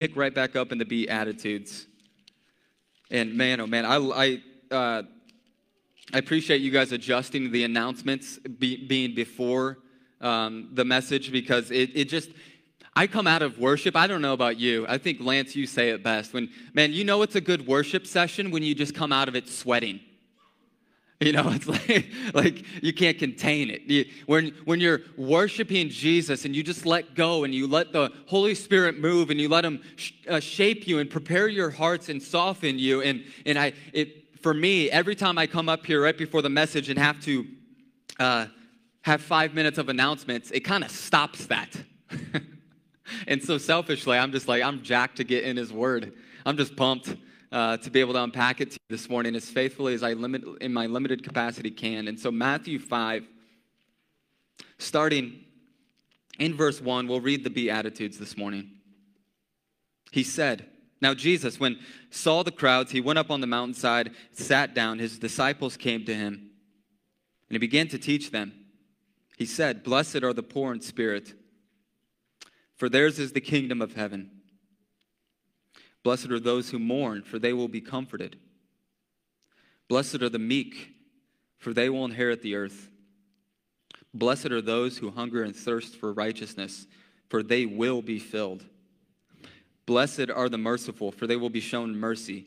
pick right back up in the Beatitudes. And man, oh man, I, I, uh, I appreciate you guys adjusting the announcements be, being before um, the message because it, it just, I come out of worship. I don't know about you. I think, Lance, you say it best. When, man, you know it's a good worship session when you just come out of it sweating. You know, it's like, like you can't contain it. You, when, when you're worshiping Jesus and you just let go and you let the Holy Spirit move and you let Him sh- uh, shape you and prepare your hearts and soften you. And, and I, it, for me, every time I come up here right before the message and have to uh, have five minutes of announcements, it kind of stops that. and so selfishly, I'm just like, I'm jacked to get in His Word. I'm just pumped uh, to be able to unpack it to you this morning as faithfully as I limit in my limited capacity can. And so Matthew 5, starting in verse 1, we'll read the Beatitudes this morning. He said, Now Jesus, when saw the crowds, he went up on the mountainside, sat down. His disciples came to him, and he began to teach them. He said, Blessed are the poor in spirit, for theirs is the kingdom of heaven. Blessed are those who mourn, for they will be comforted. Blessed are the meek, for they will inherit the earth. Blessed are those who hunger and thirst for righteousness, for they will be filled. Blessed are the merciful, for they will be shown mercy.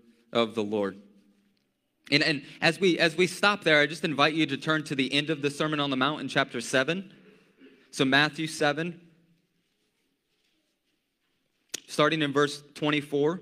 of the Lord. And, and as, we, as we stop there, I just invite you to turn to the end of the Sermon on the Mount in chapter 7. So, Matthew 7, starting in verse 24.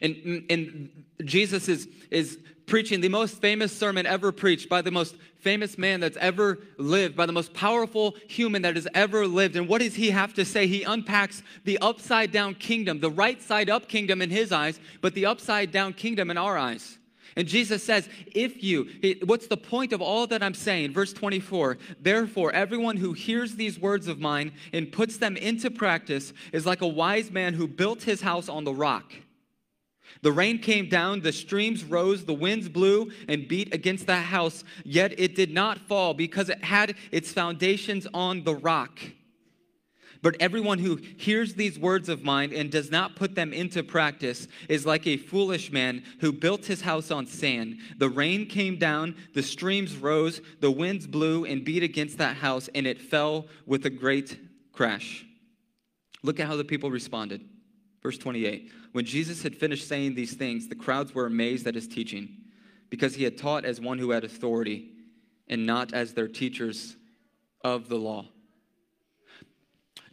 And, and Jesus is, is preaching the most famous sermon ever preached by the most famous man that's ever lived, by the most powerful human that has ever lived. And what does he have to say? He unpacks the upside down kingdom, the right side up kingdom in his eyes, but the upside down kingdom in our eyes. And Jesus says, if you, what's the point of all that I'm saying? Verse 24, therefore, everyone who hears these words of mine and puts them into practice is like a wise man who built his house on the rock. The rain came down, the streams rose, the winds blew and beat against that house, yet it did not fall because it had its foundations on the rock. But everyone who hears these words of mine and does not put them into practice is like a foolish man who built his house on sand. The rain came down, the streams rose, the winds blew and beat against that house, and it fell with a great crash. Look at how the people responded. Verse 28 When Jesus had finished saying these things, the crowds were amazed at his teaching, because he had taught as one who had authority and not as their teachers of the law.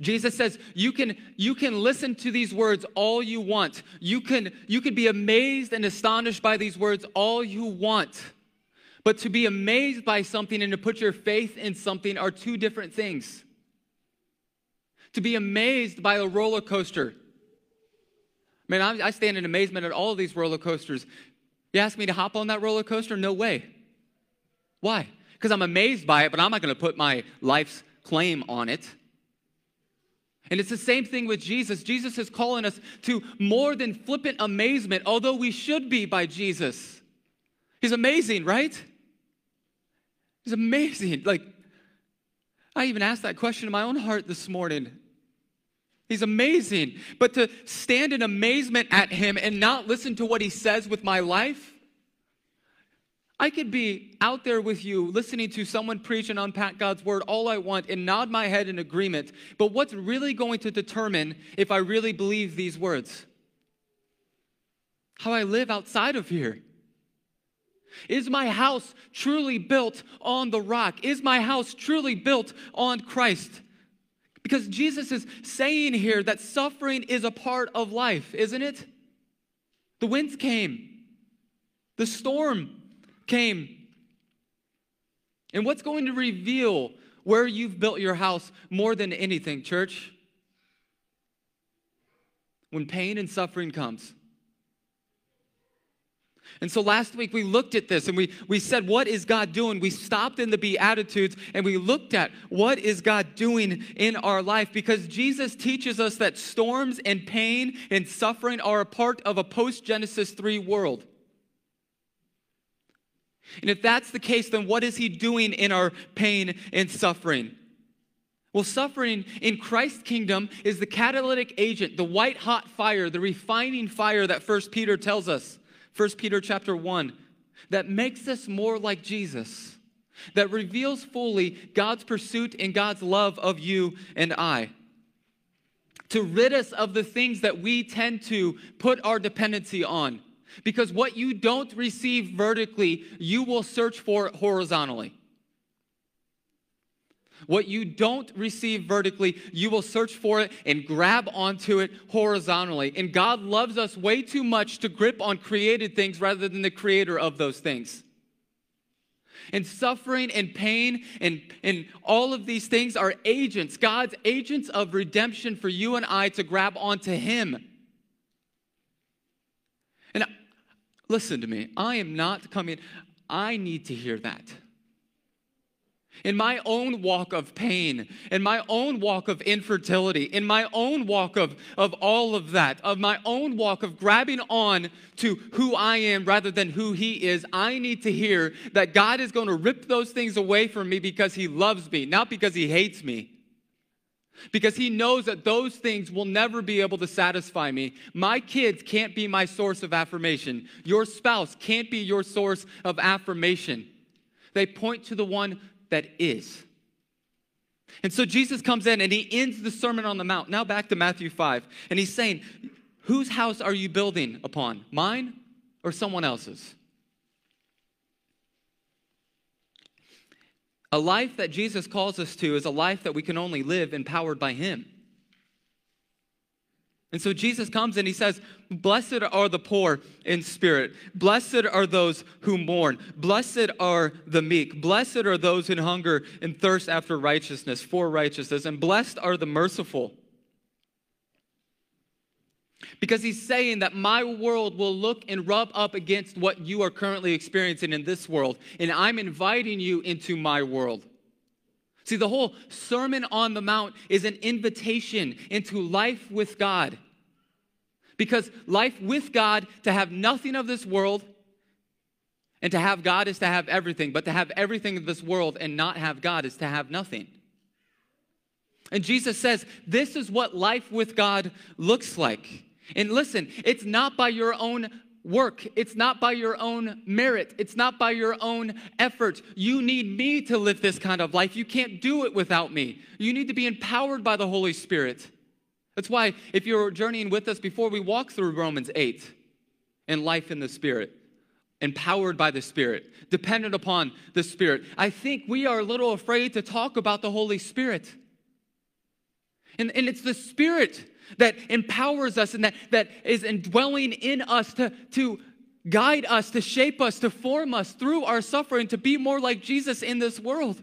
Jesus says, you can, you can listen to these words all you want. You can, you can be amazed and astonished by these words all you want. But to be amazed by something and to put your faith in something are two different things. To be amazed by a roller coaster Man, I, I stand in amazement at all of these roller coasters. You ask me to hop on that roller coaster? No way. Why? Because I'm amazed by it, but I'm not going to put my life's claim on it. And it's the same thing with Jesus. Jesus is calling us to more than flippant amazement, although we should be by Jesus. He's amazing, right? He's amazing. Like, I even asked that question in my own heart this morning. He's amazing. But to stand in amazement at him and not listen to what he says with my life, I could be out there with you listening to someone preach and unpack God's word all I want and nod my head in agreement. But what's really going to determine if I really believe these words? How I live outside of here. Is my house truly built on the rock? Is my house truly built on Christ? Because Jesus is saying here that suffering is a part of life, isn't it? The winds came, the storm came. And what's going to reveal where you've built your house more than anything, church? when pain and suffering comes. And so last week we looked at this and we, we said, What is God doing? We stopped in the Beatitudes and we looked at what is God doing in our life because Jesus teaches us that storms and pain and suffering are a part of a post Genesis 3 world. And if that's the case, then what is He doing in our pain and suffering? Well, suffering in Christ's kingdom is the catalytic agent, the white hot fire, the refining fire that First Peter tells us. 1 Peter chapter 1, that makes us more like Jesus, that reveals fully God's pursuit and God's love of you and I. To rid us of the things that we tend to put our dependency on. Because what you don't receive vertically, you will search for horizontally. What you don't receive vertically, you will search for it and grab onto it horizontally. And God loves us way too much to grip on created things rather than the creator of those things. And suffering and pain and, and all of these things are agents, God's agents of redemption for you and I to grab onto Him. And listen to me, I am not coming, I need to hear that in my own walk of pain, in my own walk of infertility, in my own walk of, of all of that, of my own walk of grabbing on to who I am rather than who He is, I need to hear that God is going to rip those things away from me because He loves me, not because He hates me. Because he knows that those things will never be able to satisfy me. My kids can't be my source of affirmation. Your spouse can't be your source of affirmation. They point to the one that is. And so Jesus comes in and he ends the Sermon on the Mount. Now back to Matthew 5. And he's saying, Whose house are you building upon? Mine or someone else's? A life that Jesus calls us to is a life that we can only live empowered by him. And so Jesus comes and he says, Blessed are the poor in spirit. Blessed are those who mourn. Blessed are the meek. Blessed are those who hunger and thirst after righteousness, for righteousness. And blessed are the merciful. Because he's saying that my world will look and rub up against what you are currently experiencing in this world. And I'm inviting you into my world. See, the whole Sermon on the Mount is an invitation into life with God. Because life with God, to have nothing of this world, and to have God is to have everything, but to have everything of this world and not have God is to have nothing. And Jesus says, This is what life with God looks like. And listen, it's not by your own work. It's not by your own merit. It's not by your own effort. You need me to live this kind of life. You can't do it without me. You need to be empowered by the Holy Spirit. That's why, if you're journeying with us before we walk through Romans 8 and life in the Spirit, empowered by the Spirit, dependent upon the Spirit, I think we are a little afraid to talk about the Holy Spirit. And, and it's the Spirit that empowers us and that, that is indwelling in us to, to guide us, to shape us, to form us through our suffering, to be more like Jesus in this world.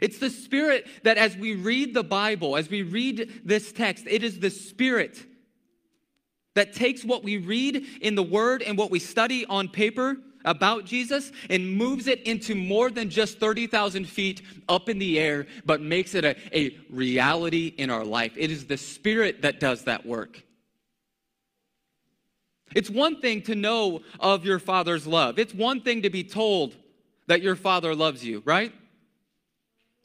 It's the Spirit that as we read the Bible, as we read this text, it is the Spirit that takes what we read in the Word and what we study on paper about Jesus and moves it into more than just 30,000 feet up in the air, but makes it a, a reality in our life. It is the Spirit that does that work. It's one thing to know of your Father's love, it's one thing to be told that your Father loves you, right?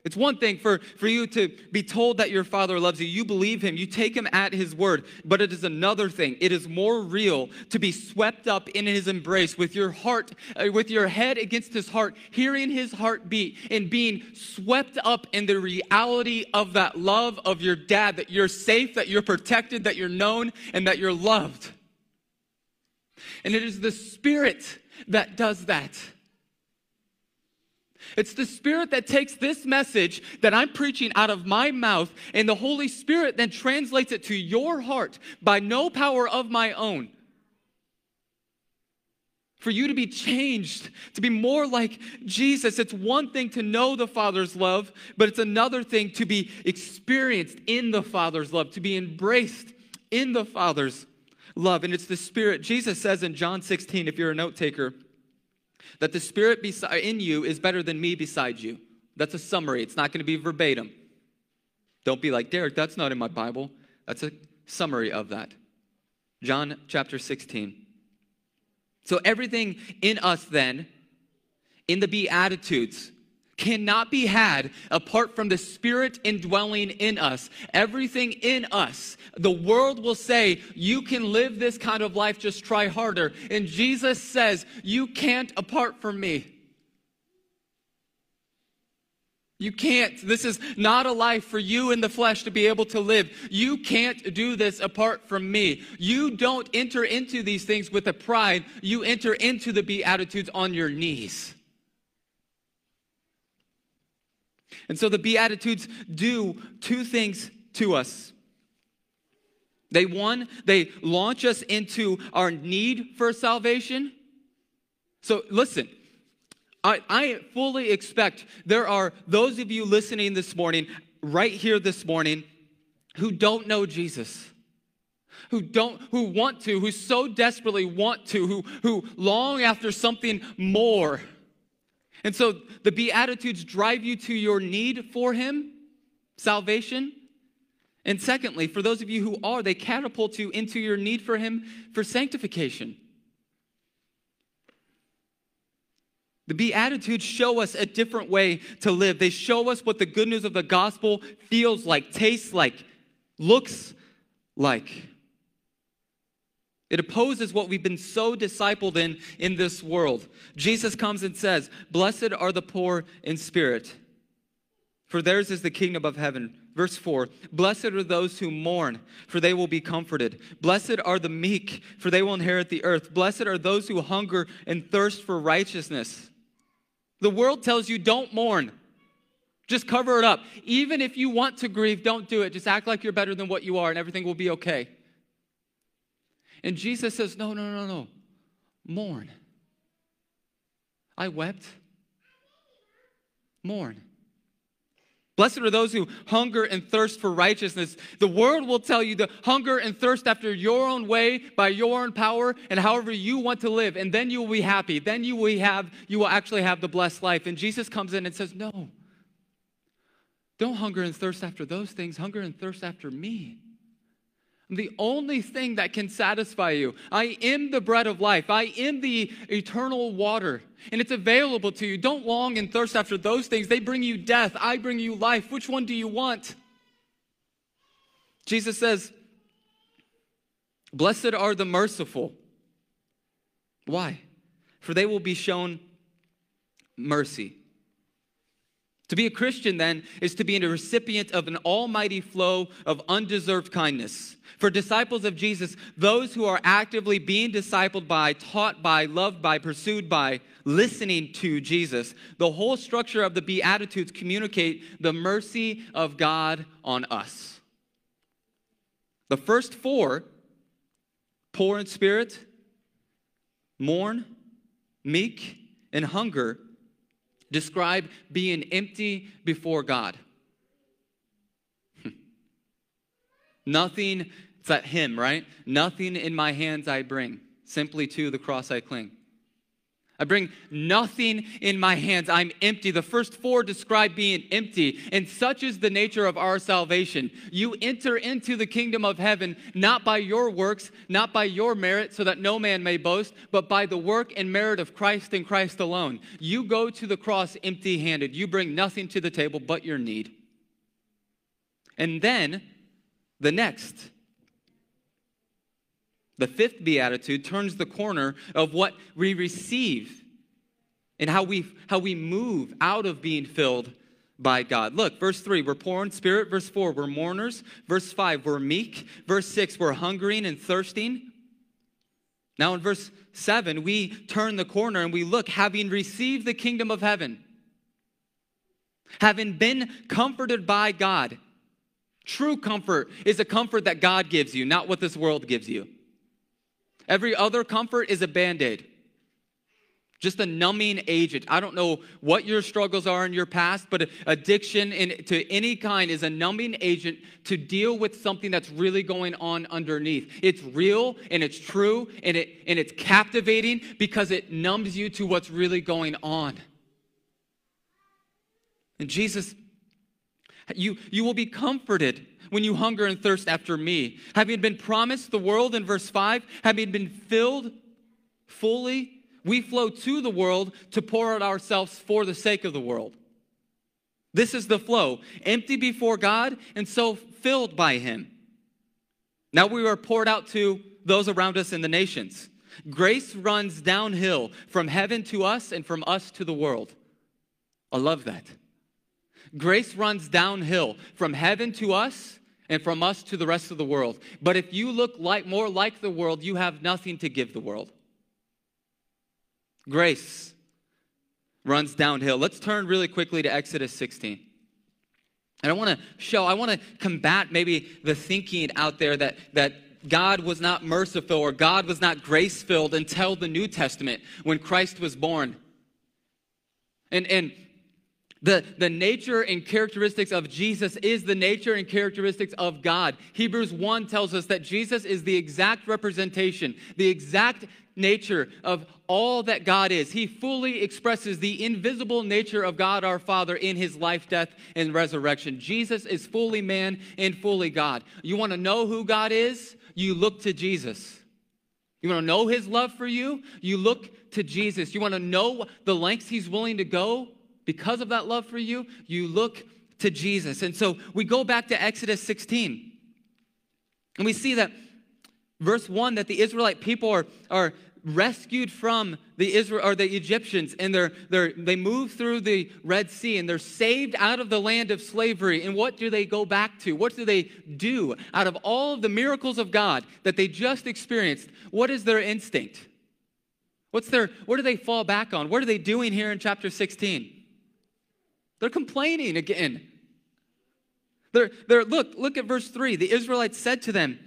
It's one thing for, for you to be told that your father loves you. You believe him. You take him at his word. But it is another thing. It is more real to be swept up in his embrace with your heart, uh, with your head against his heart, hearing his heartbeat and being swept up in the reality of that love of your dad, that you're safe, that you're protected, that you're known, and that you're loved. And it is the spirit that does that. It's the Spirit that takes this message that I'm preaching out of my mouth, and the Holy Spirit then translates it to your heart by no power of my own. for you to be changed, to be more like Jesus. It's one thing to know the Father's love, but it's another thing to be experienced in the Father's love, to be embraced in the Father's love. And it's the Spirit. Jesus says in John 16, if you're a note taker, that the Spirit uh, in you is better than me beside you. That's a summary, it's not going to be verbatim. Don't be like, Derek, that's not in my Bible. That's a summary of that. John chapter 16. So everything in us then, in the Beatitudes, cannot be had apart from the Spirit indwelling in us. Everything in us. The world will say, you can live this kind of life, just try harder. And Jesus says, you can't apart from me. You can't. This is not a life for you in the flesh to be able to live. You can't do this apart from me. You don't enter into these things with a pride. You enter into the Beatitudes on your knees. And so the Beatitudes do two things to us. They, one, they launch us into our need for salvation. So listen, I, I fully expect there are those of you listening this morning, right here this morning, who don't know Jesus who don't who want to who so desperately want to who who long after something more and so the beatitudes drive you to your need for him salvation and secondly for those of you who are they catapult you into your need for him for sanctification The Beatitudes show us a different way to live. They show us what the good news of the gospel feels like, tastes like, looks like. It opposes what we've been so discipled in in this world. Jesus comes and says, Blessed are the poor in spirit, for theirs is the kingdom of heaven. Verse 4 Blessed are those who mourn, for they will be comforted. Blessed are the meek, for they will inherit the earth. Blessed are those who hunger and thirst for righteousness the world tells you don't mourn. Just cover it up. Even if you want to grieve, don't do it. Just act like you're better than what you are and everything will be okay. And Jesus says, No, no, no, no. Mourn. I wept. Mourn. Blessed are those who hunger and thirst for righteousness. The world will tell you to hunger and thirst after your own way, by your own power, and however you want to live. And then you will be happy. Then you will have, you will actually have the blessed life. And Jesus comes in and says, No. Don't hunger and thirst after those things. Hunger and thirst after me. The only thing that can satisfy you. I am the bread of life. I am the eternal water, and it's available to you. Don't long and thirst after those things. They bring you death. I bring you life. Which one do you want? Jesus says, Blessed are the merciful. Why? For they will be shown mercy. To be a Christian, then, is to be a recipient of an almighty flow of undeserved kindness. For disciples of Jesus, those who are actively being discipled by, taught by, loved by, pursued by, listening to Jesus, the whole structure of the Beatitudes communicate the mercy of God on us. The first four poor in spirit, mourn, meek, and hunger describe being empty before God. Hmm. Nothing, it's that hymn, right? Nothing in my hands I bring, simply to the cross I cling. I bring nothing in my hands. I'm empty. The first four describe being empty, and such is the nature of our salvation. You enter into the kingdom of heaven not by your works, not by your merit, so that no man may boast, but by the work and merit of Christ and Christ alone. You go to the cross empty handed. You bring nothing to the table but your need. And then the next, the fifth beatitude turns the corner of what we receive and how we, how we move out of being filled by God. Look, verse 3, we're poor in spirit. Verse 4, we're mourners. Verse 5, we're meek. Verse 6, we're hungering and thirsting. Now, in verse 7, we turn the corner and we look, having received the kingdom of heaven, having been comforted by God. True comfort is a comfort that God gives you, not what this world gives you. Every other comfort is a band aid. just a numbing agent. I don't know what your struggles are in your past, but addiction in, to any kind is a numbing agent to deal with something that's really going on underneath. It's real and it's true and, it, and it's captivating because it numbs you to what's really going on. And Jesus, you, you will be comforted when you hunger and thirst after me. Having been promised the world in verse 5, having been filled fully we flow to the world to pour out ourselves for the sake of the world. This is the flow empty before God and so filled by Him. Now we are poured out to those around us in the nations. Grace runs downhill from heaven to us and from us to the world. I love that. Grace runs downhill from heaven to us and from us to the rest of the world. But if you look like more like the world, you have nothing to give the world. Grace runs downhill. Let's turn really quickly to Exodus 16. And I want to show, I want to combat maybe the thinking out there that, that God was not merciful or God was not grace filled until the New Testament when Christ was born. And, and the, the nature and characteristics of Jesus is the nature and characteristics of God. Hebrews 1 tells us that Jesus is the exact representation, the exact nature of all that God is. He fully expresses the invisible nature of God our Father in his life, death, and resurrection. Jesus is fully man and fully God. You want to know who God is? You look to Jesus. You want to know his love for you? You look to Jesus. You want to know the lengths he's willing to go because of that love for you? You look to Jesus. And so we go back to Exodus 16. And we see that verse 1 that the Israelite people are, are rescued from the Israel or the Egyptians and they're, they're, they move through the Red Sea and they're saved out of the land of slavery. And what do they go back to? What do they do out of all of the miracles of God that they just experienced? What is their instinct? What's their what do they fall back on? What are they doing here in chapter 16? They're complaining again. They're, they're look, look at verse 3. The Israelites said to them,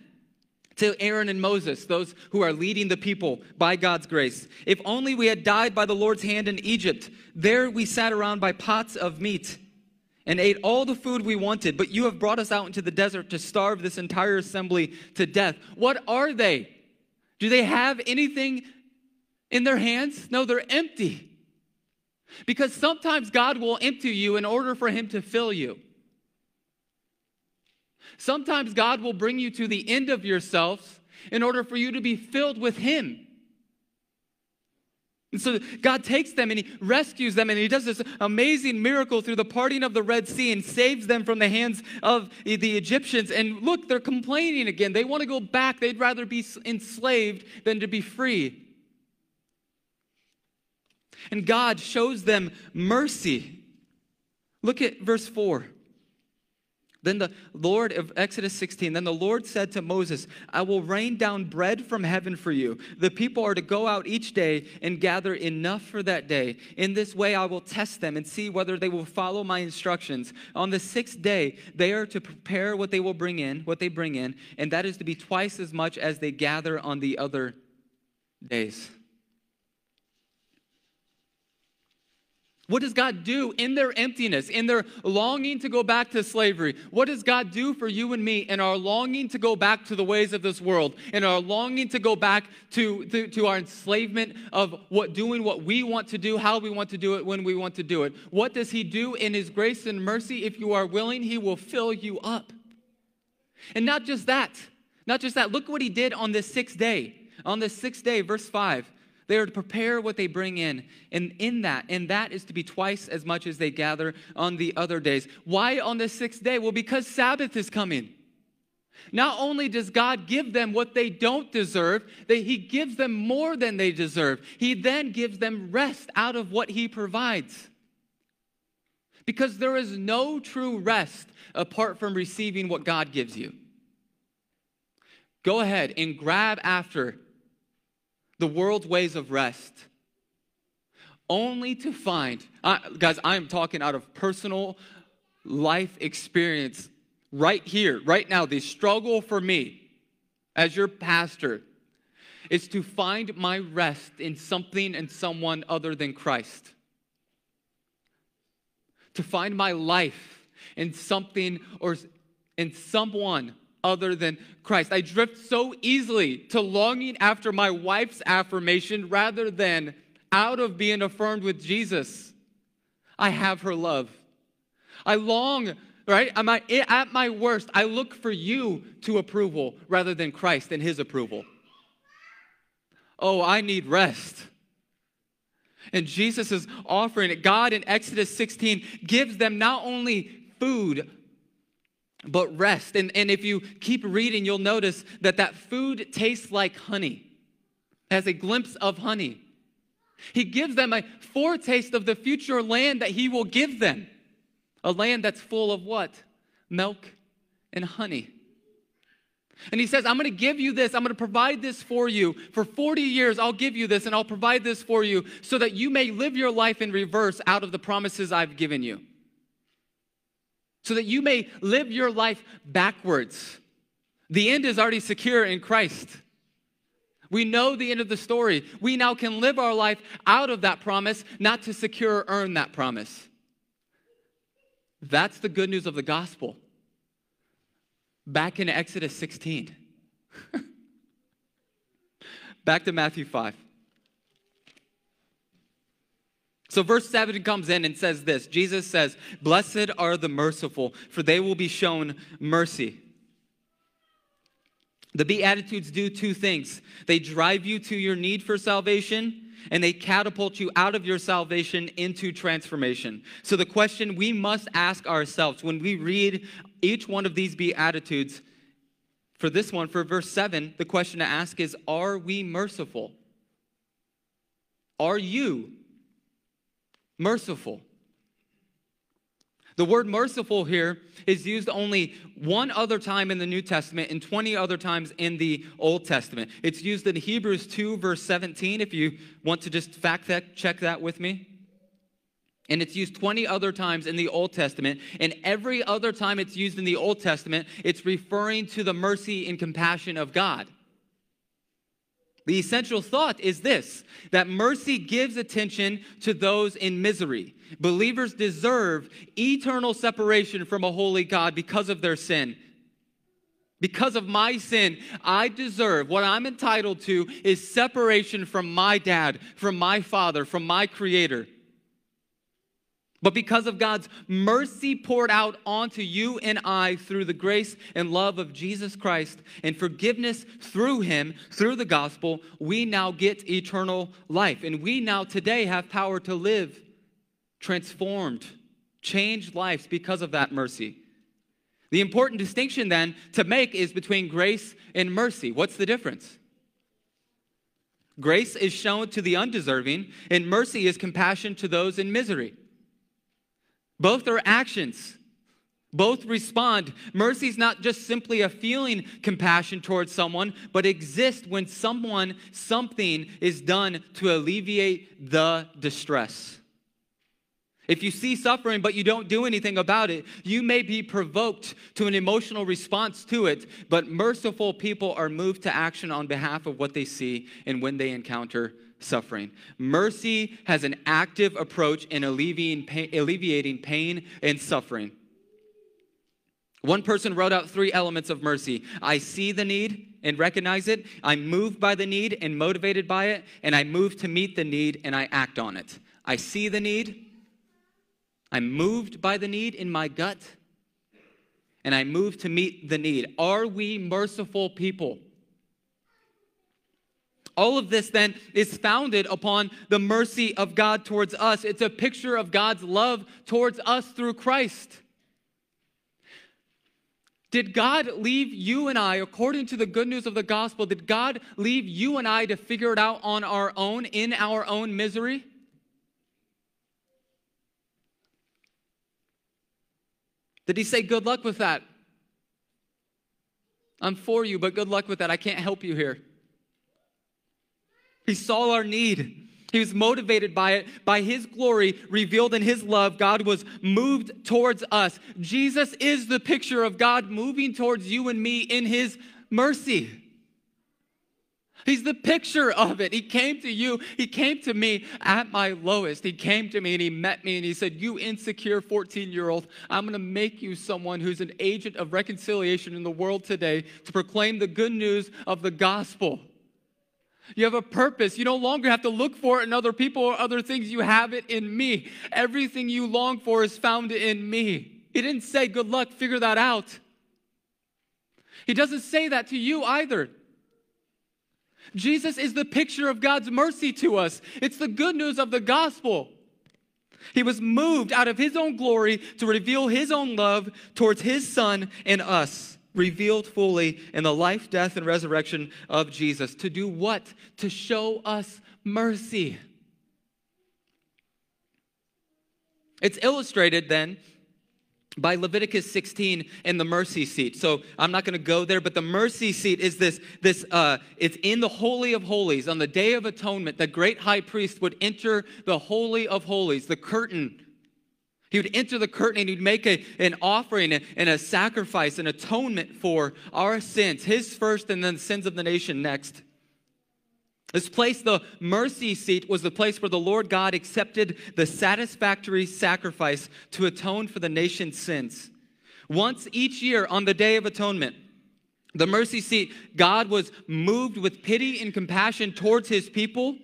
to Aaron and Moses, those who are leading the people by God's grace. If only we had died by the Lord's hand in Egypt. There we sat around by pots of meat and ate all the food we wanted, but you have brought us out into the desert to starve this entire assembly to death. What are they? Do they have anything in their hands? No, they're empty. Because sometimes God will empty you in order for Him to fill you. Sometimes God will bring you to the end of yourselves in order for you to be filled with Him. And so God takes them and He rescues them and He does this amazing miracle through the parting of the Red Sea and saves them from the hands of the Egyptians. And look, they're complaining again. They want to go back. They'd rather be enslaved than to be free. And God shows them mercy. Look at verse 4. Then the Lord of Exodus 16, then the Lord said to Moses, I will rain down bread from heaven for you. The people are to go out each day and gather enough for that day. In this way, I will test them and see whether they will follow my instructions. On the sixth day, they are to prepare what they will bring in, what they bring in, and that is to be twice as much as they gather on the other days. What does God do in their emptiness, in their longing to go back to slavery? What does God do for you and me in our longing to go back to the ways of this world, in our longing to go back to, to, to our enslavement of what doing what we want to do, how we want to do it, when we want to do it? What does He do in His grace and mercy? If you are willing, He will fill you up. And not just that, not just that. Look what He did on this sixth day. On this sixth day, verse 5. They are to prepare what they bring in. And in that, and that is to be twice as much as they gather on the other days. Why on the sixth day? Well, because Sabbath is coming. Not only does God give them what they don't deserve, that He gives them more than they deserve. He then gives them rest out of what He provides. Because there is no true rest apart from receiving what God gives you. Go ahead and grab after the world's ways of rest, only to find, uh, guys, I am talking out of personal life experience right here, right now, the struggle for me as your pastor is to find my rest in something and someone other than Christ. To find my life in something or in someone other than Christ. I drift so easily to longing after my wife's affirmation rather than out of being affirmed with Jesus. I have her love. I long, right? Am I at my worst? I look for you to approval rather than Christ and his approval. Oh, I need rest. And Jesus is offering it. God in Exodus 16 gives them not only food, but rest. And, and if you keep reading, you'll notice that that food tastes like honey, has a glimpse of honey. He gives them a foretaste of the future land that He will give them a land that's full of what? Milk and honey. And he says, I'm going to give you this. I'm going to provide this for you. For 40 years, I'll give you this and I'll provide this for you so that you may live your life in reverse out of the promises I've given you. So that you may live your life backwards. The end is already secure in Christ. We know the end of the story. We now can live our life out of that promise, not to secure or earn that promise. That's the good news of the gospel back in Exodus 16. back to Matthew 5. So, verse 7 comes in and says this Jesus says, Blessed are the merciful, for they will be shown mercy. The Beatitudes do two things they drive you to your need for salvation, and they catapult you out of your salvation into transformation. So, the question we must ask ourselves when we read each one of these Beatitudes, for this one, for verse 7, the question to ask is Are we merciful? Are you merciful? The word merciful here is used only one other time in the New Testament and 20 other times in the Old Testament. It's used in Hebrews 2, verse 17, if you want to just fact check that with me. And it's used 20 other times in the Old Testament. And every other time it's used in the Old Testament, it's referring to the mercy and compassion of God. The essential thought is this that mercy gives attention to those in misery. Believers deserve eternal separation from a holy God because of their sin. Because of my sin, I deserve what I'm entitled to is separation from my dad, from my father, from my creator. But because of God's mercy poured out onto you and I through the grace and love of Jesus Christ and forgiveness through Him, through the gospel, we now get eternal life. And we now today have power to live transformed, changed lives because of that mercy. The important distinction then to make is between grace and mercy. What's the difference? Grace is shown to the undeserving, and mercy is compassion to those in misery. Both are actions. Both respond. Mercy is not just simply a feeling compassion towards someone, but exists when someone, something is done to alleviate the distress. If you see suffering but you don't do anything about it, you may be provoked to an emotional response to it, but merciful people are moved to action on behalf of what they see and when they encounter suffering. Mercy has an active approach in alleviating pain, and suffering. One person wrote out three elements of mercy I see the need and recognize it, I'm moved by the need and motivated by it, and I move to meet the need and I act on it. I see the need, I'm moved by the need in my gut, and I move to meet the need. Are we merciful people? All of this then is founded upon the mercy of God towards us. It's a picture of God's love towards us through Christ. Did God leave you and I, according to the good news of the gospel, did God leave you and I to figure it out on our own, in our own misery? Did He say, Good luck with that? I'm for you, but good luck with that. I can't help you here. He saw our need. He was motivated by it, by His glory revealed in His love. God was moved towards us. Jesus is the picture of God moving towards you and me in His mercy. He's the picture of it. He came to you. He came to me at my lowest. He came to me and he met me and he said, You insecure 14 year old, I'm going to make you someone who's an agent of reconciliation in the world today to proclaim the good news of the gospel. You have a purpose. You no longer have to look for it in other people or other things. You have it in me. Everything you long for is found in me. He didn't say, Good luck, figure that out. He doesn't say that to you either. Jesus is the picture of God's mercy to us. It's the good news of the gospel. He was moved out of his own glory to reveal his own love towards his son and us, revealed fully in the life, death, and resurrection of Jesus. To do what? To show us mercy. It's illustrated then by Leviticus 16 and the mercy seat. So I'm not going to go there, but the mercy seat is this, this uh, it's in the Holy of Holies. On the Day of Atonement, the great high priest would enter the Holy of Holies, the curtain. He would enter the curtain and he'd make a, an offering and a sacrifice, an atonement for our sins, his first and then the sins of the nation next. This place, the mercy seat, was the place where the Lord God accepted the satisfactory sacrifice to atone for the nation's sins. Once each year on the Day of Atonement, the mercy seat, God was moved with pity and compassion towards his people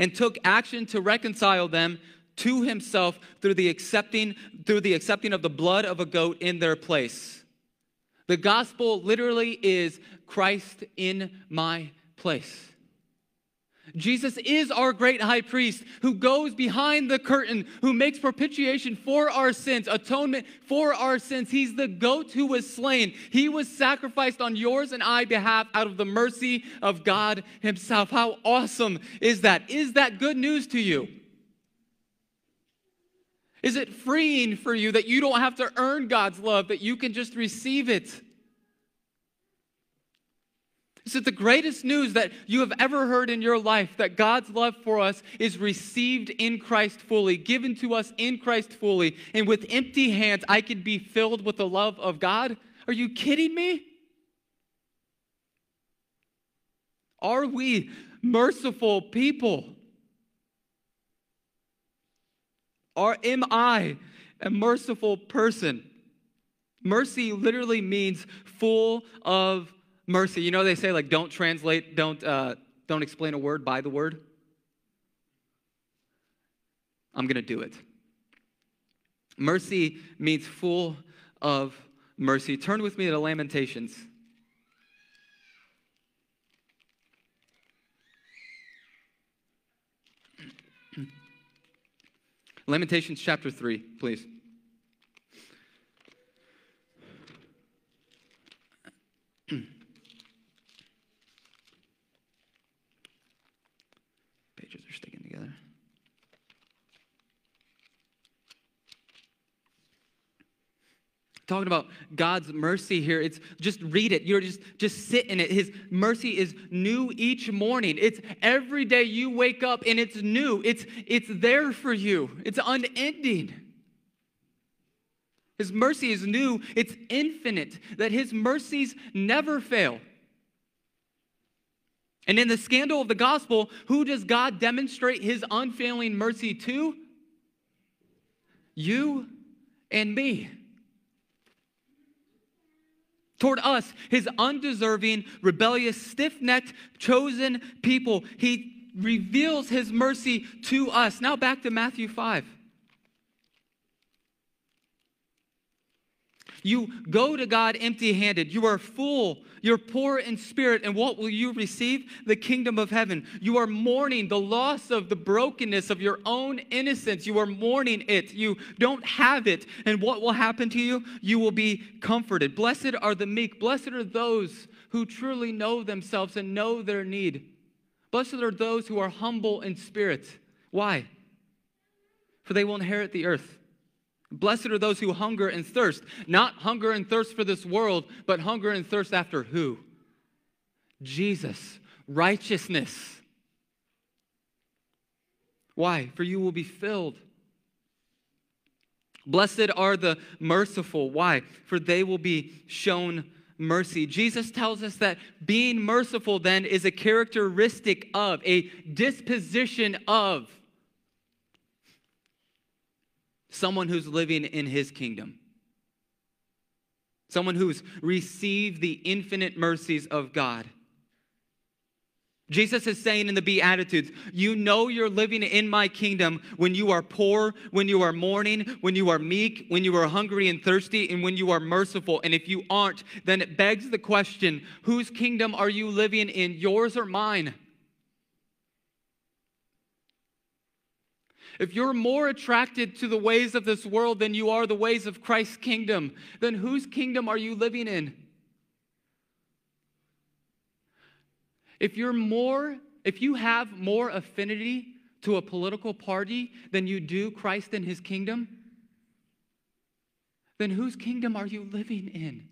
and took action to reconcile them to himself through the accepting through the accepting of the blood of a goat in their place. The gospel literally is Christ in my place. Jesus is our great high priest who goes behind the curtain, who makes propitiation for our sins, atonement for our sins. He's the goat who was slain. He was sacrificed on yours and I behalf out of the mercy of God himself. How awesome is that? Is that good news to you? Is it freeing for you that you don't have to earn God's love, that you can just receive it? Is it? The greatest news that you have ever heard in your life that God's love for us is received in Christ fully, given to us in Christ fully. And with empty hands, I can be filled with the love of God. Are you kidding me? Are we merciful people? Or am I a merciful person? Mercy literally means full of mercy. You know, they say, like, don't translate, don't, uh, don't explain a word by the word. I'm to do it. Mercy means full of mercy. Turn with me to Lamentations. Lamentations chapter 3, please. talking about God's mercy here. It's just read it. You're just just sit in it. His mercy is new each morning. It's every day you wake up and it's new. It's it's there for you. It's unending. His mercy is new. It's infinite. That his mercies never fail. And in the scandal of the gospel, who does God demonstrate his unfailing mercy to? You and me toward us, his undeserving, rebellious, stiff necked, chosen people. He reveals his mercy to us. Now back to Matthew 5. You go to God empty handed. You are full. You're poor in spirit. And what will you receive? The kingdom of heaven. You are mourning the loss of the brokenness of your own innocence. You are mourning it. You don't have it. And what will happen to you? You will be comforted. Blessed are the meek. Blessed are those who truly know themselves and know their need. Blessed are those who are humble in spirit. Why? For they will inherit the earth. Blessed are those who hunger and thirst, not hunger and thirst for this world, but hunger and thirst after who? Jesus, righteousness. Why? For you will be filled. Blessed are the merciful. Why? For they will be shown mercy. Jesus tells us that being merciful then is a characteristic of, a disposition of someone who's living in his kingdom. Someone who's received the infinite mercies of God. Jesus is saying in the Beatitudes, you know you're living in my kingdom when you are poor, when you are mourning, when you are meek, when you are hungry and thirsty, and when you are merciful. And if you aren't, then it begs the question whose kingdom are you living in, yours or mine? If you're more attracted to the ways of this world than you are the ways of Christ's kingdom, then whose kingdom are you living in? If you're more, if you have more affinity to a political party than you do Christ and his kingdom, then whose kingdom are you living in?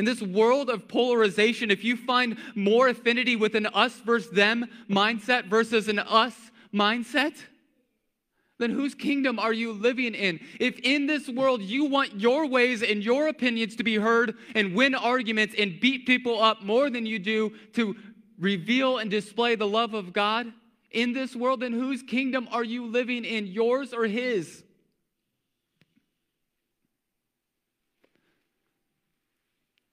In this world of polarization, if you find more affinity with an us versus them mindset versus an us mindset, then whose kingdom are you living in? If in this world you want your ways and your opinions to be heard and win arguments and beat people up more than you do to reveal and display the love of God in this world, then whose kingdom are you living in, yours or his?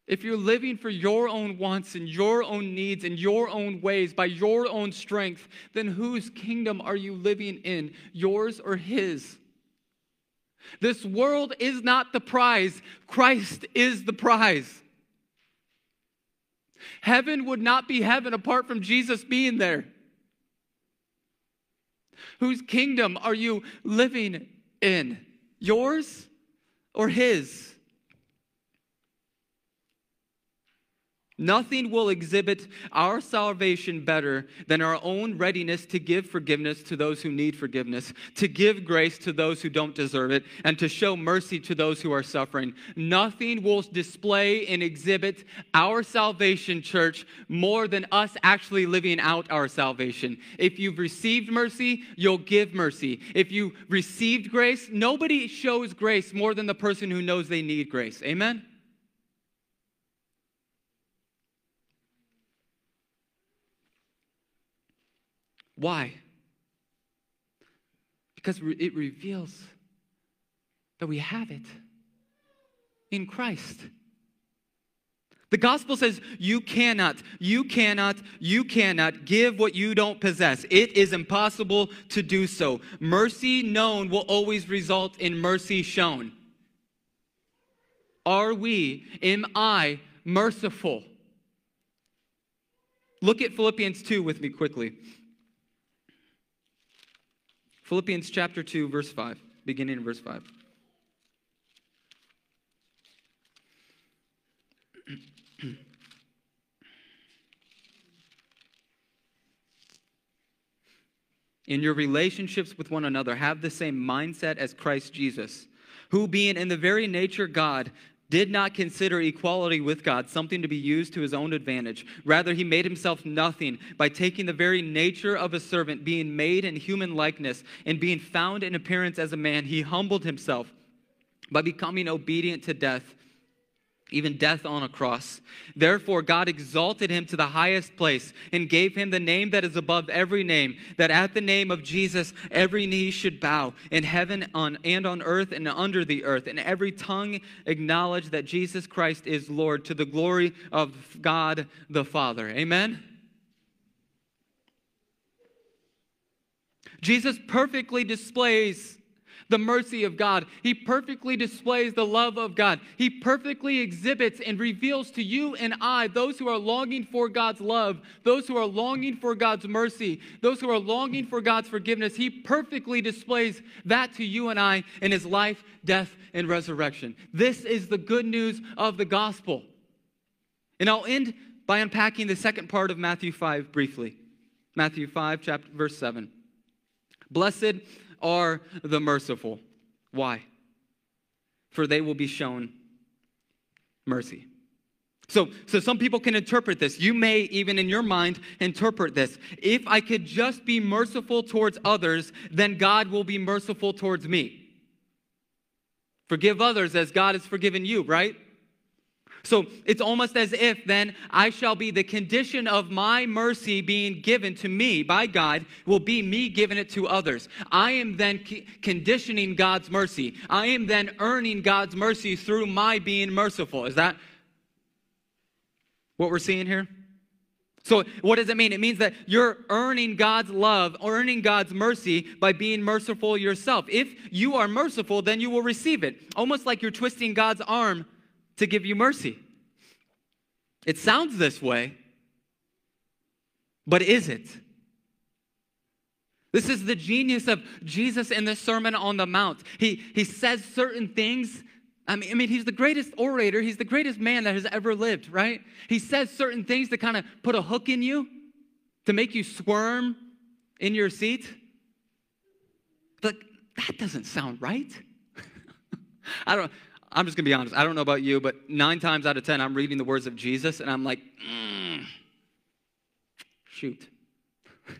If you're living for your own wants and your own needs and your own ways by your own strength, then whose kingdom are you living in, yours or his? This world is not the prize, Christ is the prize. Heaven would not be heaven apart from Jesus being there. Whose kingdom are you living in? Yours or his? Nothing will exhibit our salvation better than our own readiness to give forgiveness to those who need forgiveness, to give grace to those who don't deserve it, and to show mercy to those who are suffering. Nothing will display and exhibit our salvation, church, more than us actually living out our salvation. If you've received mercy, you'll give mercy. If you received grace, nobody shows grace more than the person who knows they need grace. Amen? Why? Because it reveals that we have it in Christ. The gospel says you cannot, you cannot, you cannot give what you don't possess. It is impossible to do so. Mercy known will always result in mercy shown. Are we, am I merciful? Look at Philippians 2 with me quickly. Philippians chapter 2, verse 5, beginning in verse 5. in your relationships with one another, have the same mindset as Christ Jesus, who, being in the very nature God, did not consider equality with God something to be used to his own advantage. Rather, he made himself nothing by taking the very nature of a servant, being made in human likeness, and being found in appearance as a man. He humbled himself by becoming obedient to death even death on a cross. Therefore, God exalted him to the highest place and gave him the name that is above every name, that at the name of Jesus every knee should bow in heaven on, and on earth and under the earth, and every tongue acknowledge that Jesus Christ is Lord to the glory of God the Father. Amen. Jesus perfectly displays the mercy of God. He perfectly displays the love of God. He perfectly exhibits and reveals to you and I, those who are longing for God's love, those who are longing for God's mercy, those who are longing for God's forgiveness. He perfectly displays that to you and I in his life, death, and resurrection. This is the good news of the gospel. And I'll end by unpacking the second part of Matthew 5 briefly. Matthew 5, chapter verse 7. Blessed are the merciful. Why? For they will be shown mercy. So, so some people can interpret this. You may even in your mind interpret this. If I could just be merciful towards others, then God will be merciful towards me. Forgive others as God has forgiven you, right? So it's almost as if then I shall be the condition of my mercy being given to me by God will be me giving it to others. I am then conditioning God's mercy. I am then earning God's mercy through my being merciful. Is that what we're seeing here? So, what does it mean? It means that you're earning God's love, earning God's mercy by being merciful yourself. If you are merciful, then you will receive it. Almost like you're twisting God's arm to give you mercy. It sounds this way, but is it? This is the genius of Jesus in the Sermon on the Mount. He, he says certain things I mean, I mean, he's the greatest orator. He's the greatest man that has ever lived, right? He says certain things to kind of put a hook in you, to make you squirm in your seat. But that doesn't sound right. I don't. I'm just gonna be honest. I don't know about you, but nine times out of ten, I'm reading the words of Jesus, and I'm like, mm, shoot.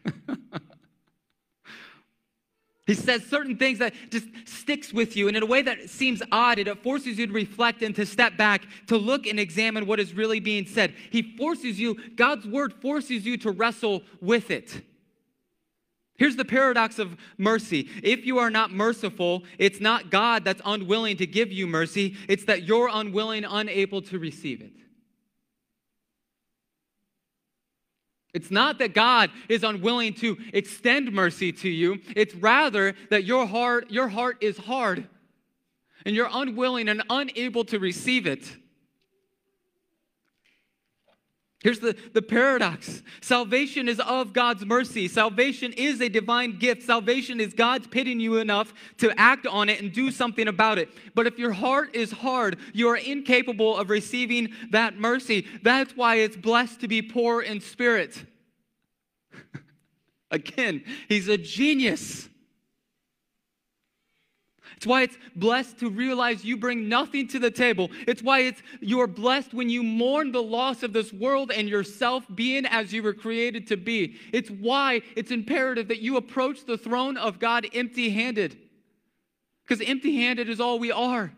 He says certain things that just sticks with you, and in a way that seems odd, it forces you to reflect and to step back, to look and examine what is really being said. He forces you, God's word forces you to wrestle with it. Here's the paradox of mercy. If you are not merciful, it's not God that's unwilling to give you mercy, it's that you're unwilling, unable to receive it. It's not that God is unwilling to extend mercy to you. It's rather that your heart, your heart is hard and you're unwilling and unable to receive it. Here's the, the paradox salvation is of God's mercy. Salvation is a divine gift. Salvation is God's pitying you enough to act on it and do something about it. But if your heart is hard, you are incapable of receiving that mercy. That's why it's blessed to be poor in spirit. Again, he's a genius. It's why it's blessed to realize you bring nothing to the table. It's why it's you're blessed when you mourn the loss of this world and yourself being as you were created to be. It's why it's imperative that you approach the throne of God empty-handed. Because empty-handed is all we are.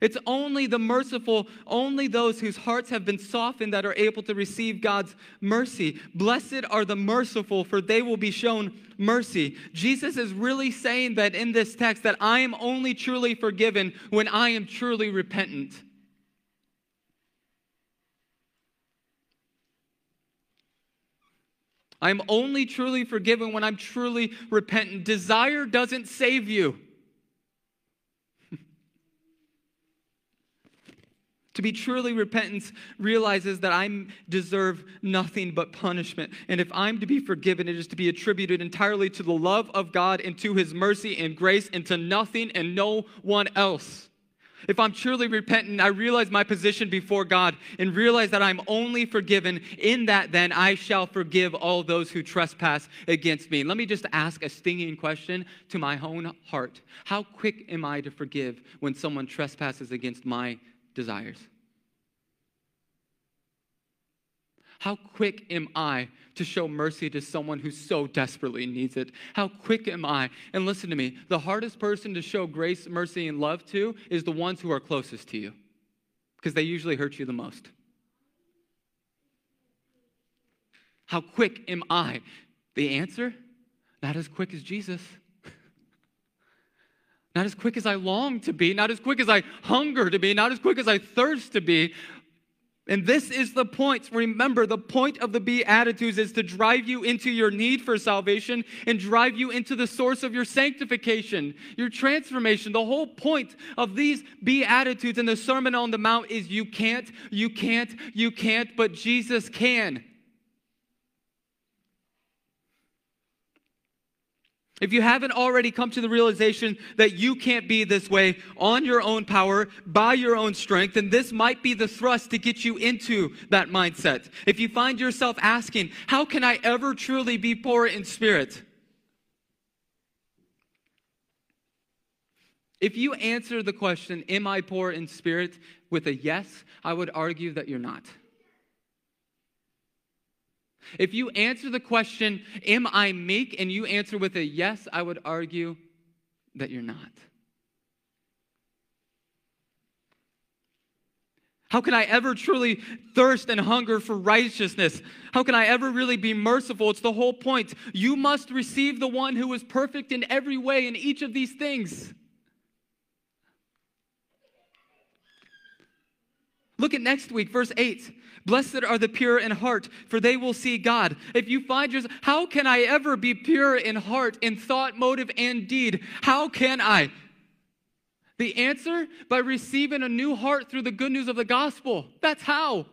It's only the merciful, only those whose hearts have been softened that are able to receive God's mercy. Blessed are the merciful, for they will be shown mercy. Jesus is really saying that in this text that I am only truly forgiven when I am truly repentant. I'm only truly forgiven when I'm truly repentant. Desire doesn't save you. To be truly repentant realizes that I deserve nothing but punishment. And if I'm to be forgiven, it is to be attributed entirely to the love of God and to his mercy and grace and to nothing and no one else. If I'm truly repentant, I realize my position before God and realize that I'm only forgiven. In that, then, I shall forgive all those who trespass against me. Let me just ask a stinging question to my own heart How quick am I to forgive when someone trespasses against my desires? How quick am I to show mercy to someone who so desperately needs it? How quick am I? And listen to me the hardest person to show grace, mercy, and love to is the ones who are closest to you because they usually hurt you the most. How quick am I? The answer? Not as quick as Jesus. Not as quick as I long to be, not as quick as I hunger to be, not as quick as I thirst to be. And this is the point. Remember, the point of the Beatitudes is to drive you into your need for salvation and drive you into the source of your sanctification, your transformation. The whole point of these Beatitudes and the Sermon on the Mount is you can't, you can't, you can't, but Jesus can. If you haven't already come to the realization that you can't be this way on your own power, by your own strength, then this might be the thrust to get you into that mindset. If you find yourself asking, How can I ever truly be poor in spirit? If you answer the question, Am I poor in spirit, with a yes, I would argue that you're not. If you answer the question, Am I meek, and you answer with a yes, I would argue that you're not. How can I ever truly thirst and hunger for righteousness? How can I ever really be merciful? It's the whole point. You must receive the one who is perfect in every way in each of these things. Look at next week, verse 8. Blessed are the pure in heart, for they will see God. If you find yourself, how can I ever be pure in heart, in thought, motive, and deed? How can I? The answer? By receiving a new heart through the good news of the gospel. That's how.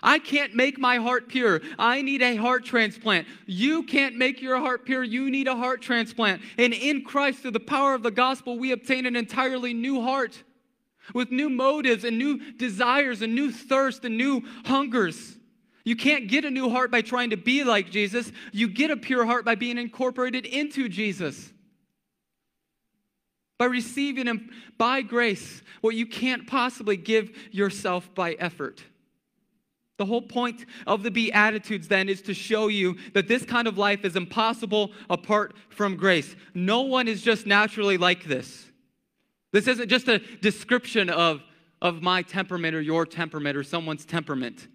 I can't make my heart pure. I need a heart transplant. You can't make your heart pure. You need a heart transplant. And in Christ, through the power of the gospel, we obtain an entirely new heart with new motives and new desires and new thirst and new hungers. You can't get a new heart by trying to be like Jesus. You get a pure heart by being incorporated into Jesus. By receiving Him by grace, what you can't possibly give yourself by effort. The whole point of the Beatitudes then is to show you that this kind of life is impossible apart from grace. No one is just naturally like this. This isn't just a description of, of my temperament or your temperament or someone's temperament.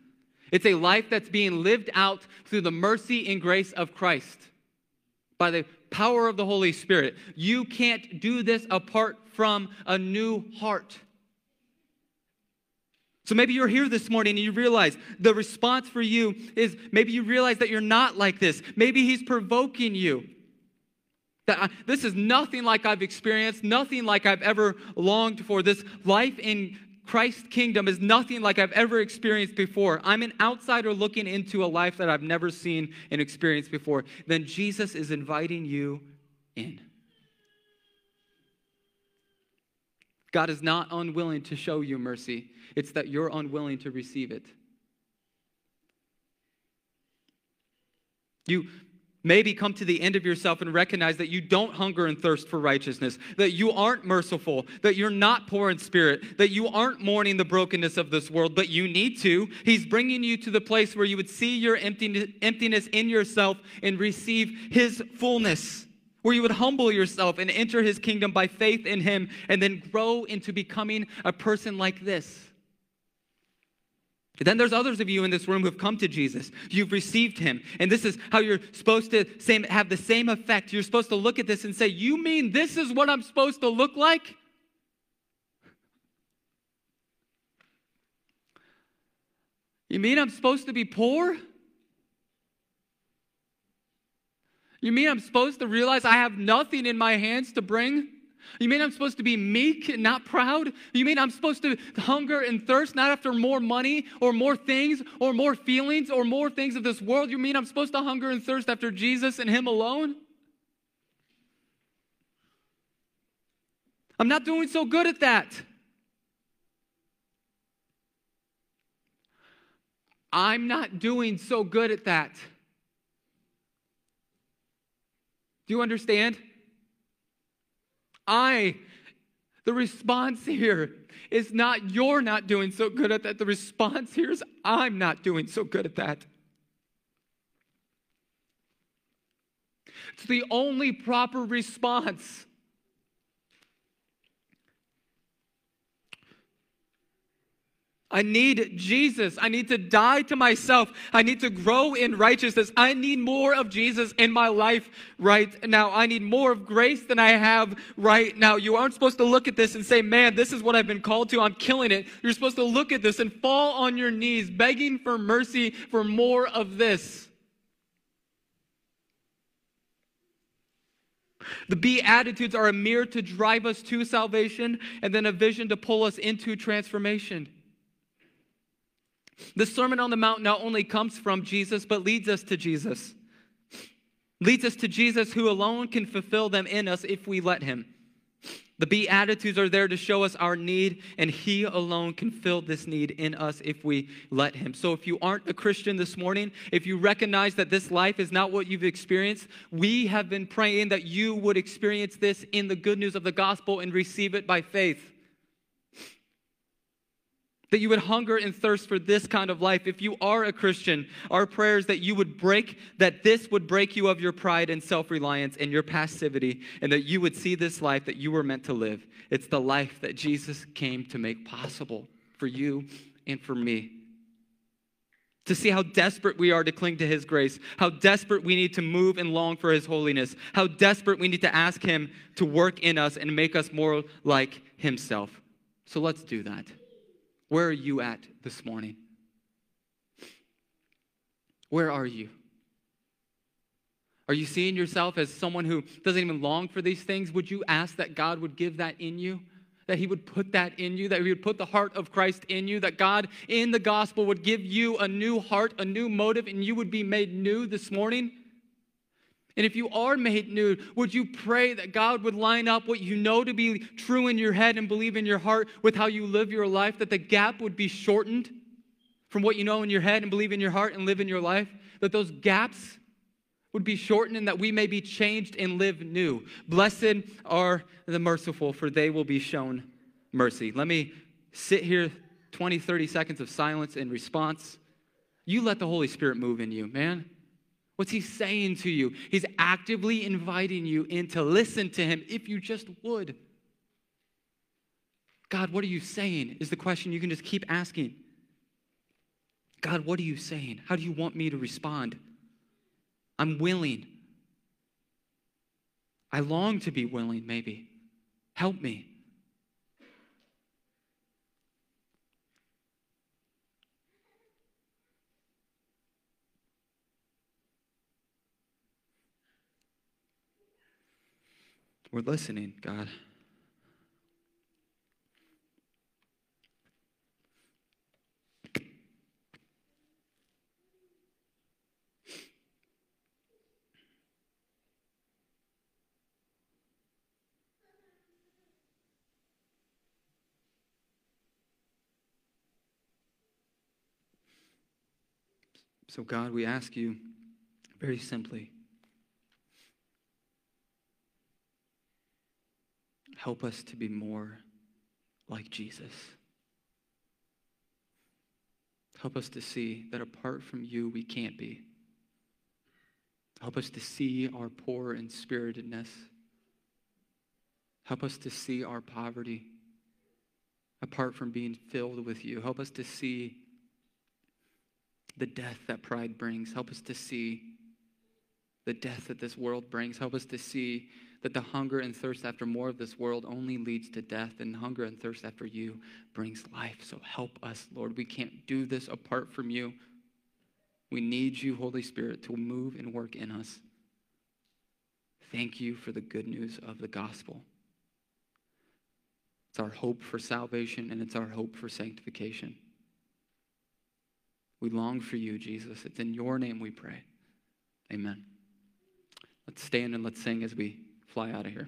It's a life that's being lived out through the mercy and grace of Christ by the power of the Holy Spirit. You can't do this apart from a new heart. So maybe you're here this morning and you realize the response for you is maybe you realize that you're not like this. Maybe he's provoking you. That I, this is nothing like I've experienced, nothing like I've ever longed for. This life in Christ's kingdom is nothing like I've ever experienced before. I'm an outsider looking into a life that I've never seen and experienced before. Then Jesus is inviting you in. God is not unwilling to show you mercy, it's that you're unwilling to receive it. You Maybe come to the end of yourself and recognize that you don't hunger and thirst for righteousness, that you aren't merciful, that you're not poor in spirit, that you aren't mourning the brokenness of this world, but you need to. He's bringing you to the place where you would see your emptiness in yourself and receive His fullness, where you would humble yourself and enter His kingdom by faith in Him and then grow into becoming a person like this. Then there's others of you in this room who've come to Jesus. You've received him. And this is how you're supposed to same, have the same effect. You're supposed to look at this and say, You mean this is what I'm supposed to look like? You mean I'm supposed to be poor? You mean I'm supposed to realize I have nothing in my hands to bring? You mean I'm supposed to be meek and not proud? You mean I'm supposed to hunger and thirst not after more money or more things or more feelings or more things of this world? You mean I'm supposed to hunger and thirst after Jesus and Him alone? I'm not doing so good at that. I'm not doing so good at that. Do you understand? I. The response here is not you're not doing so good at that. The response here is I'm not doing so good at that. It's the only proper response. I need Jesus. I need to die to myself. I need to grow in righteousness. I need more of Jesus in my life right now. I need more of grace than I have right now. You aren't supposed to look at this and say, man, this is what I've been called to. I'm killing it. You're supposed to look at this and fall on your knees, begging for mercy for more of this. The Beatitudes are a mirror to drive us to salvation and then a vision to pull us into transformation. The Sermon on the Mount not only comes from Jesus, but leads us to Jesus. Leads us to Jesus, who alone can fulfill them in us if we let Him. The Beatitudes are there to show us our need, and He alone can fill this need in us if we let Him. So, if you aren't a Christian this morning, if you recognize that this life is not what you've experienced, we have been praying that you would experience this in the good news of the gospel and receive it by faith that you would hunger and thirst for this kind of life. If you are a Christian, our prayers that you would break, that this would break you of your pride and self reliance and your passivity, and that you would see this life that you were meant to live. It's the life that Jesus came to make possible for you and for me. To see how desperate we are to cling to His grace, how desperate we need to move and long for His holiness, how desperate we need to ask Him to work in us and make us more like Himself. So let's do that. Where are you at this morning? Where are you? Are you seeing yourself as someone who doesn't even long for these things? Would you ask that God would give that in you? That He would put that in you, that He would put the heart of Christ in you, that God in the gospel would give you a new heart, a new motive, and you would be made new this morning? And if you are made new, would you pray that God would line up what you know to be true in your head and believe in your heart with how you live your life, that the gap would be shortened from what you know in your head and believe in your heart and live in your life? That those gaps would be shortened and that we may be changed and live new. Blessed are the merciful, for they will be shown mercy. Let me sit here 20, 30 seconds of silence in response. You let the Holy Spirit move in you, man. What's he saying to you? He's actively inviting you in to listen to him if you just would. God, what are you saying? Is the question you can just keep asking. God, what are you saying? How do you want me to respond? I'm willing. I long to be willing, maybe. Help me. We're listening, God. So, God, we ask you very simply Help us to be more like Jesus. Help us to see that apart from you, we can't be. Help us to see our poor and spiritedness. Help us to see our poverty apart from being filled with you. Help us to see the death that pride brings. Help us to see the death that this world brings. Help us to see that the hunger and thirst after more of this world only leads to death, and hunger and thirst after you brings life. So help us, Lord. We can't do this apart from you. We need you, Holy Spirit, to move and work in us. Thank you for the good news of the gospel. It's our hope for salvation and it's our hope for sanctification. We long for you, Jesus. It's in your name we pray. Amen. Let's stand and let's sing as we fly out of here.